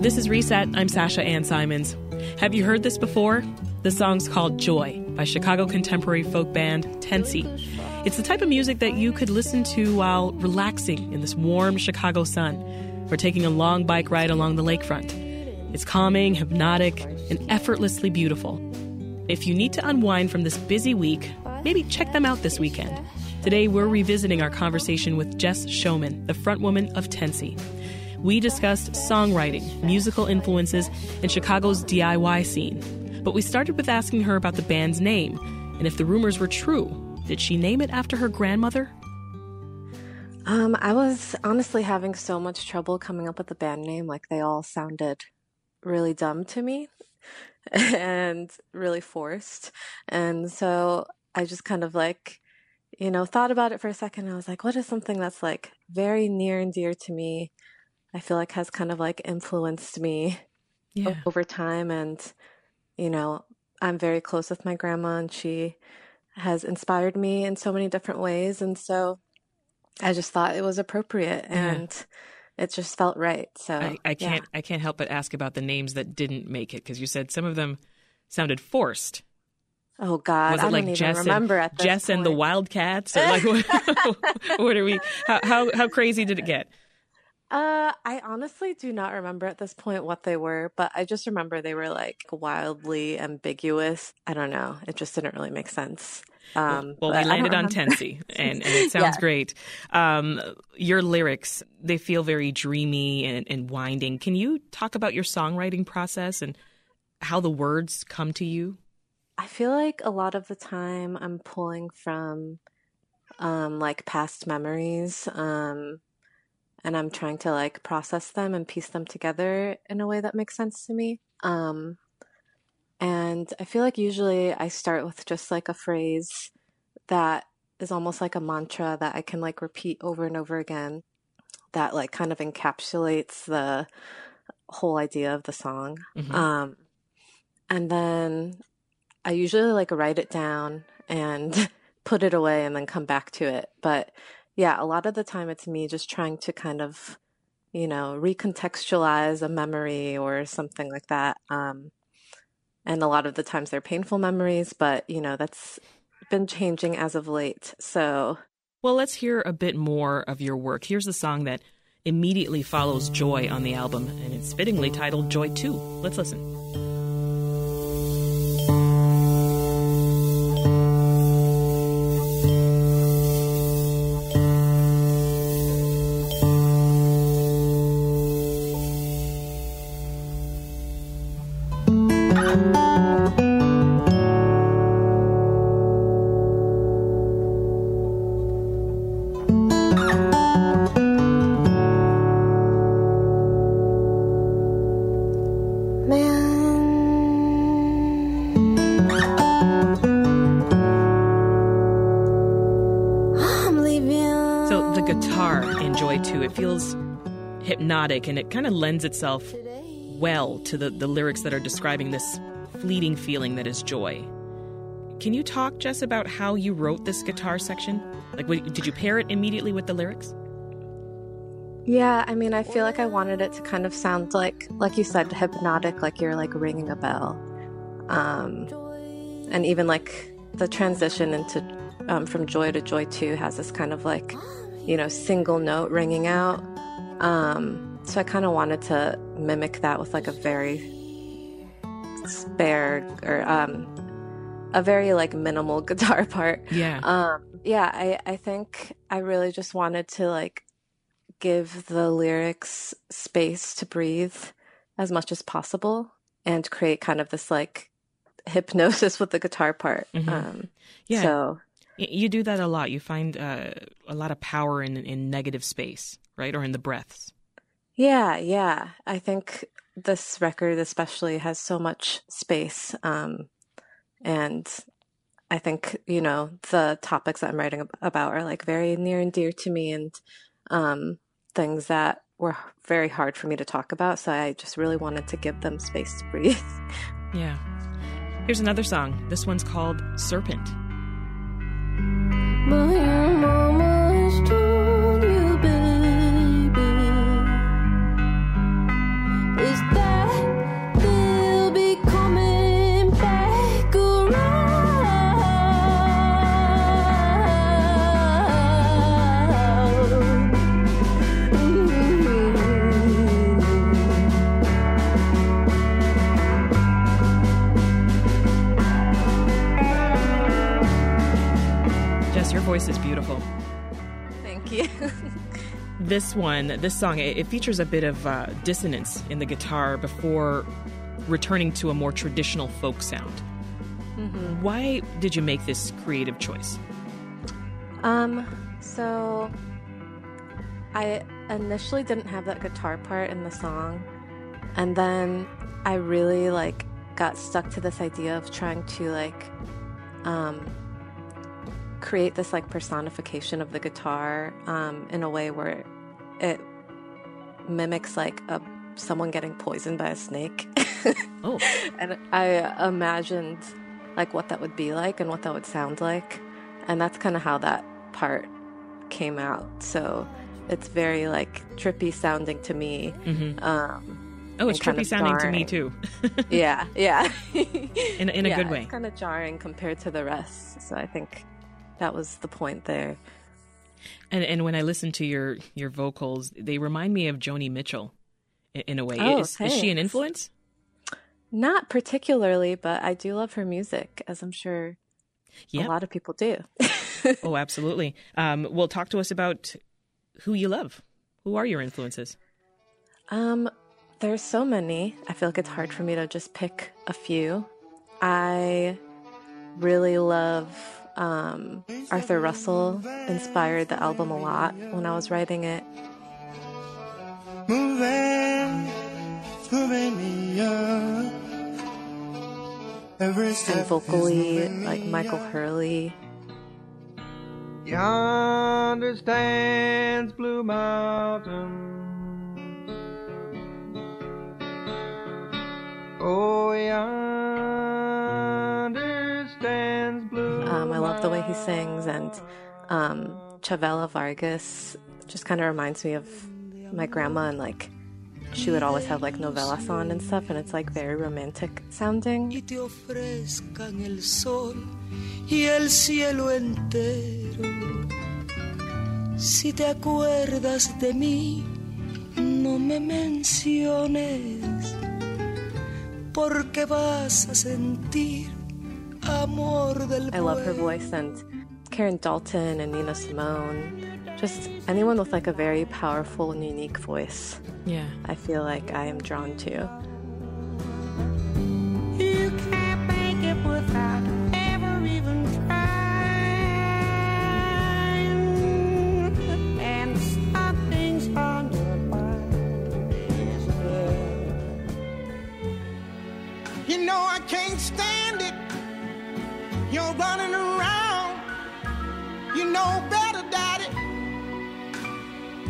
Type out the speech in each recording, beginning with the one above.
This is Reset. I'm Sasha Ann Simons. Have you heard this before? The song's called Joy by Chicago contemporary folk band Tenci. It's the type of music that you could listen to while relaxing in this warm Chicago sun or taking a long bike ride along the lakefront. It's calming, hypnotic, and effortlessly beautiful. If you need to unwind from this busy week, maybe check them out this weekend. Today, we're revisiting our conversation with Jess Shoman, the frontwoman of Tenci. We discussed songwriting, musical influences, and Chicago's DIY scene. But we started with asking her about the band's name and if the rumors were true. Did she name it after her grandmother? Um, I was honestly having so much trouble coming up with the band name. Like they all sounded really dumb to me and really forced. And so I just kind of like, you know, thought about it for a second. I was like, what is something that's like very near and dear to me? I feel like has kind of like influenced me Yeah. over time. And, you know, I'm very close with my grandma and she has inspired me in so many different ways. And so I just thought it was appropriate and it just felt right. So I, I can't I can't help but ask about the names that didn't make it because you said some of them sounded forced. Oh God, Was it I like don't even Jess remember and at this Jess and the. Wildcats or like what, what are we how, how how crazy did it get? Uh, I honestly do not remember at this point what they were, but I just remember they were like wildly ambiguous. I don't know. It just didn't really make sense. Um, well, we landed on. Tenci, and, and it sounds Yeah. great. Um, your lyrics, they feel very dreamy and, and winding. Can you talk about your songwriting process and how the words come to you? I feel like a lot of the time I'm pulling from um like past memories um and I'm trying to like process them and piece them together in a way that makes sense to me. Um and I feel like usually I start with just like a phrase that is almost like a mantra that I can like repeat over and over again that like kind of encapsulates the whole idea of the song. Mhm. Um and then I usually like write it down and put it away and then come back to it. But yeah, a lot of the time it's me just trying to kind of, you know, recontextualize a memory or something like that. Um, and a lot of the times they're painful memories, but you know, that's been changing as of late. So Well, let's hear a bit more of your work. Here's the song that immediately follows Joy on the album, and it's fittingly titled Joy 2. Let's listen. So the guitar in Joy 2, it feels hypnotic and it kind of lends itself well to the, the lyrics that are describing this fleeting feeling that is joy. Can you talk, Jess, about how you wrote this guitar section? Like, what, did you pair it immediately with the lyrics? Yeah, I mean, I feel like I wanted it to kind of sound like, like you said, hypnotic, like you're like ringing a bell. Um, and even like the transition into um, from joy to joy two has this kind of like you know, single note ringing out. Um, so I kind of wanted to mimic that with like a very spare or um, a very like minimal guitar part. Yeah. Um, yeah, I, I think I really just wanted to like give the lyrics space to breathe as much as possible and create kind of this like hypnosis with the guitar part. Mhm. Um, Yeah. So You do that a lot. You find uh, a lot of power in in negative space, right, or in the breaths. Yeah, yeah, I think this record especially has so much space. Um, and I think, you know, the topics that I'm writing about are like very near and dear to me and um, things that were very hard for me to talk about. So I just really wanted to give them space to breathe. Yeah. Here's another song. This one's called Serpent. But voice is beautiful. Thank you. This one, this song, it, it features a bit of uh, dissonance in the guitar before returning to a more traditional folk sound. Why did you make this creative choice? Um, so I initially didn't have that guitar part in the song, and then I really like got stuck to this idea of trying to like um create this like personification of the guitar um in a way where it mimics like a someone getting poisoned by a snake. Oh, and I imagined like what that would be like and what that would sound like, and that's kind of how that part came out. So it's very like trippy sounding to me. hmm Um, oh, it's kind trippy of sounding to me too, yeah, yeah, in in a good way. It's kind of jarring compared to the rest. So I think that was the point there. And and when I listen to your your vocals, they remind me of Joni Mitchell, in, in a way. Oh, is, is she an influence? Not particularly, but I do love her music, as I'm sure Yeah. a lot of people do. Oh, absolutely. Um, well, talk to us about who you love. Who are your influences? Um, there's so many. I feel like it's hard for me to just pick a few. I really love um, Arthur Russell. Inspired the album a lot when I was writing it. moving, it's moving me up. Every step And vocally, like Michael. Hurley. Yonder stands Blue Mountain. The way he sings, and um, Chavela Vargas just kind of reminds me of my grandma, and like she would always have like novelas on and stuff, and it's like very romantic sounding. Si te acuerdas de mí, no me menciones, porque vas a sentir I love her voice and Karen Dalton and Nina Simone. Just anyone with like a very powerful and unique voice. Yeah. I feel like I am drawn to.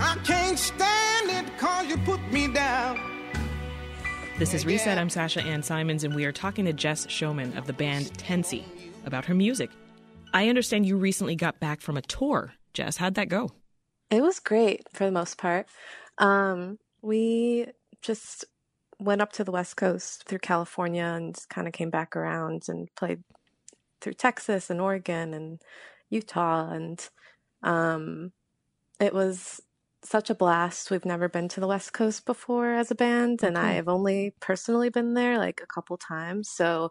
I can't stand it cause you put me down. This is Reset. I'm Sasha Ann Simons, and we are talking to Jess Shoman of the band Tenci about her music. I understand you recently got back from a tour. Jess, how'd that go? It was great for the most part. Um, we just went up to the West Coast through California and kind of came back around and played through Texas and Oregon and Utah and um, it was such a blast. We've never been to the West Coast before as a band, and Okay. I've only personally been there like a couple times. So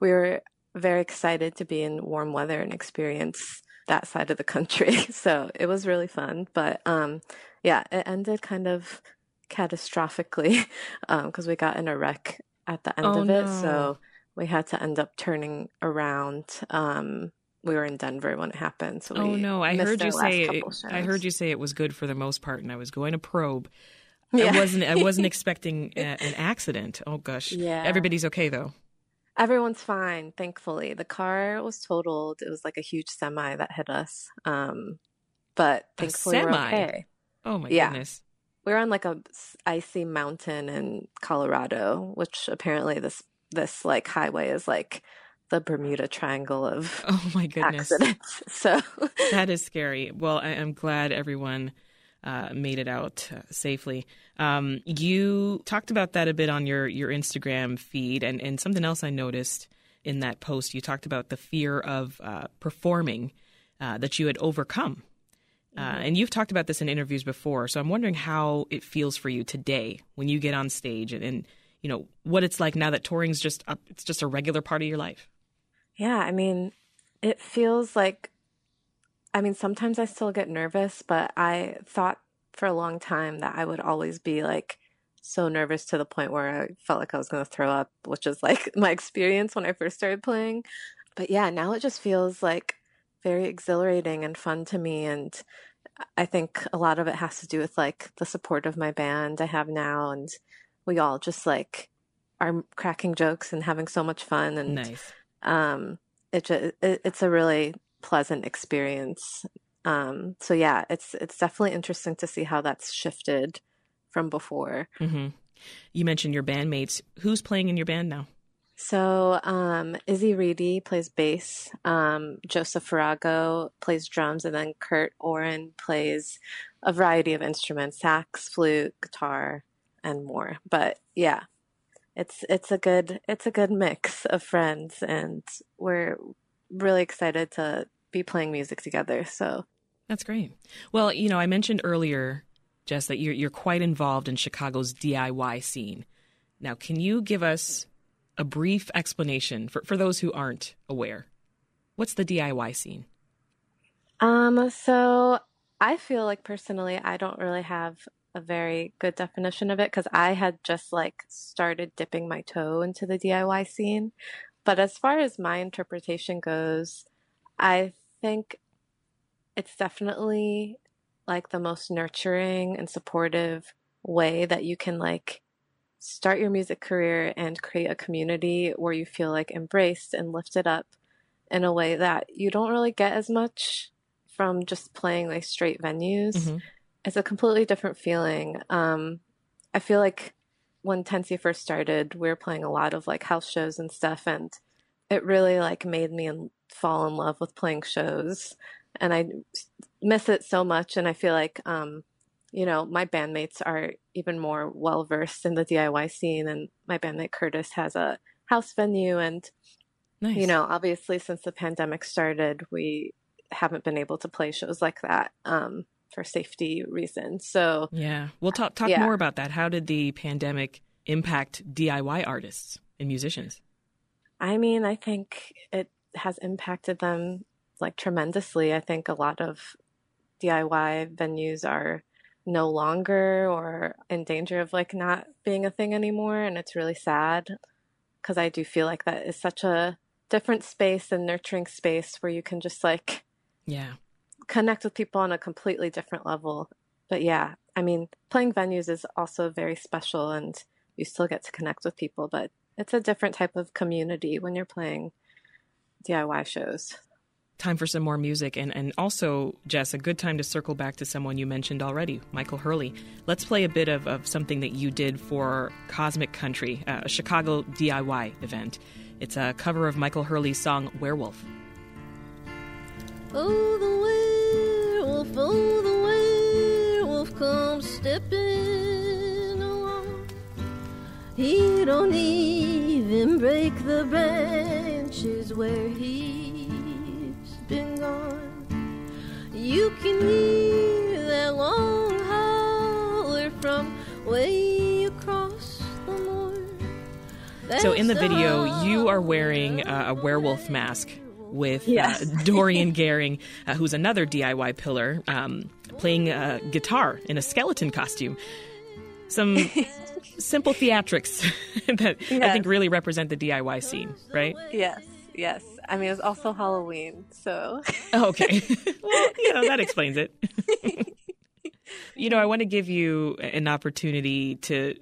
we were very excited to be in warm weather and experience that side of the country. So it was really fun. But um, yeah, it ended kind of catastrophically because we got in a wreck at the end Oh, of it. no. So we had to end up turning around. Um, we were in Denver when it happened. So Oh no, I heard you say it, I heard you say it was good for the most part and I was going to probe. Yeah. I wasn't I wasn't expecting a, an accident. Oh gosh. Yeah. Everybody's okay though. Everyone's fine, thankfully. The car was totaled. It was like a huge semi that hit us. Um, but thankfully we're okay. Oh my Yeah. goodness. We were on like a icy mountain in Colorado, which apparently this this like highway is like the Bermuda Triangle of Oh my goodness. accidents. So That is scary. Well, I, I'm glad everyone uh, made it out uh, safely. Um, you talked about that a bit on your, your Instagram feed, and, and something else I noticed in that post. You talked about the fear of uh, performing uh, that you had overcome. Uh, and you've talked about this in interviews before, so I'm wondering how it feels for you today when you get on stage, and, and you know what it's like now that touring's just up, it's just a regular part of your life. Yeah, I mean, it feels like, I mean, sometimes I still get nervous, but I thought for a long time that I would always be like so nervous to the point where I felt like I was going to throw up, which is like my experience when I first started playing. But yeah, now it just feels like very exhilarating and fun to me. And I think a lot of it has to do with like the support of my band I have now. And we all just like are cracking jokes and having so much fun. And Nice. Um it, ju- it it's a really pleasant experience um so yeah it's it's definitely interesting to see how that's shifted from before hmm You mentioned your bandmates. Who's playing in your band now? so um izzy Reidy plays bass um joseph Farago plays drums and then kurt oren plays a variety of instruments sax flute guitar and more but yeah it's it's a good it's a good mix of friends and we're really excited to be playing music together so That's great. Well, you know, I mentioned earlier, Jess, that you're you're quite involved in Chicago's DIY scene. Now, can you give us a brief explanation for, for those who aren't aware? What's the DIY scene? Um, so I feel like personally, I don't really have a very good definition of it because I had just like started dipping my toe into the DIY scene. But as far as my interpretation goes, I think it's definitely like the most nurturing and supportive way that you can like start your music career and create a community where you feel like embraced and lifted up in a way that you don't really get as much from just playing like straight venues. Mhm. It's a completely different feeling. Um, I feel like when Tenci first started, we were playing a lot of like house shows and stuff, and it really like made me in, fall in love with playing shows, and I miss it so much. And I feel like, um, you know, my bandmates are even more well versed in the DIY scene, and my bandmate Curtis has a house venue, and Nice. you know, obviously, since the pandemic started, we haven't been able to play shows like that um, for safety reasons. So, Yeah. We'll talk talk Yeah. more about that. How did the pandemic impact DIY artists and musicians? I mean, I think it has impacted them like tremendously. I think a lot of DIY venues are no longer or in danger of like not being a thing anymore. And it's really sad because I do feel like that is such a different space and nurturing space where you can just like Yeah. Connect with people on a completely different level. But yeah, I mean, playing venues is also very special and you still get to connect with people, but it's a different type of community when you're playing DIY shows. Time for some more music, and, and also, Jess, a good time to circle back to someone you mentioned already, Michael Hurley. Let's play a bit of, of something that you did for Cosmic Country, uh, a Chicago DIY event. It's a cover of Michael Hurley's song Werewolf. Oh, the oh, the werewolf comes stepping along. He don't even break the branches where he's been gone. You can hear that long from way across the moor. So in the video, you are wearing uh, a werewolf mask with Yes. uh, Dorian Gehring, uh, who's another DIY pillar, um, playing uh, guitar in a skeleton costume. Some simple theatrics that I think really represent the DIY scene, right? Yes, yes. I mean, it was also Halloween, so Oh, okay. well, you know, that explains it. you know, I want to give you an opportunity to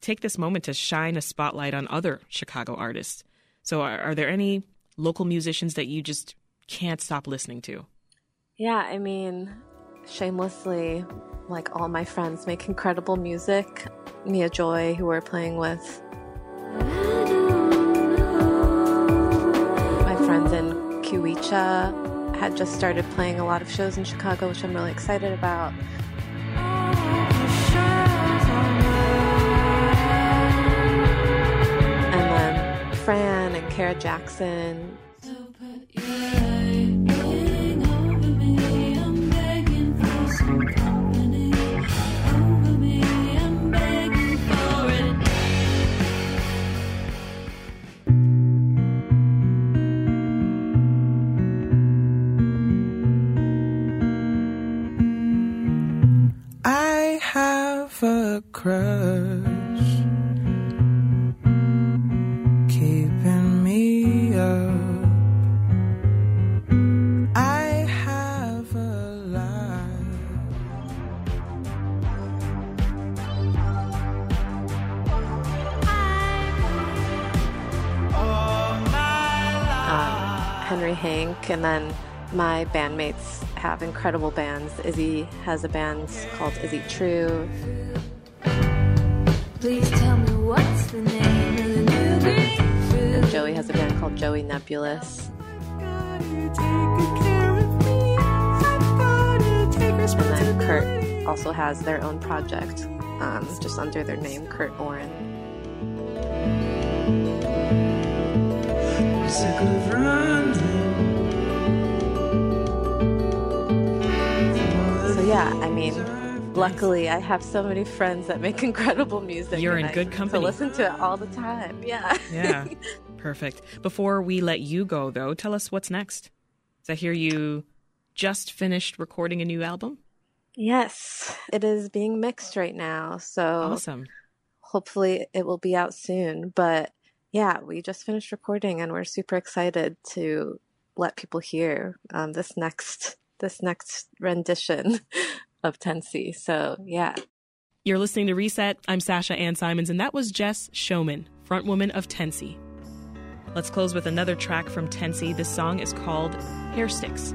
take this moment to shine a spotlight on other Chicago artists. So, are, are there any local musicians that you just can't stop listening to? yeah. I mean, shamelessly, like all my friends make incredible music. Mia Joy, who we're playing with, my friends in Kiwicha had just started playing a lot of shows in Chicago, which I'm really excited about. Kara Jackson. I have a crush Henry and then my bandmates have incredible bands. Izzy has a band called Izzy True. Please tell me what's the name of the new green And Joey has a band called Joey Nebulous. And then Kurt also has their own project, um, just under their name, Kurt Oren. Sick of yeah, I mean, luckily I have so many friends that make incredible music. You're in I good company. To listen to it all the time. Yeah. Yeah, perfect. Before we let you go, though, tell us what's next. So I hear you just finished recording a new album. Yes, it is being mixed right now. So Awesome. hopefully it will be out soon. But yeah, we just finished recording and we're super excited to let people hear um, this next this next rendition of Tenci. So yeah. You're listening to Reset. I'm Sasha Ann Simons, and that was Jess Shoman, frontwoman of Tenci. Let's close with another track from Tenci. This song is called Hair Sticks.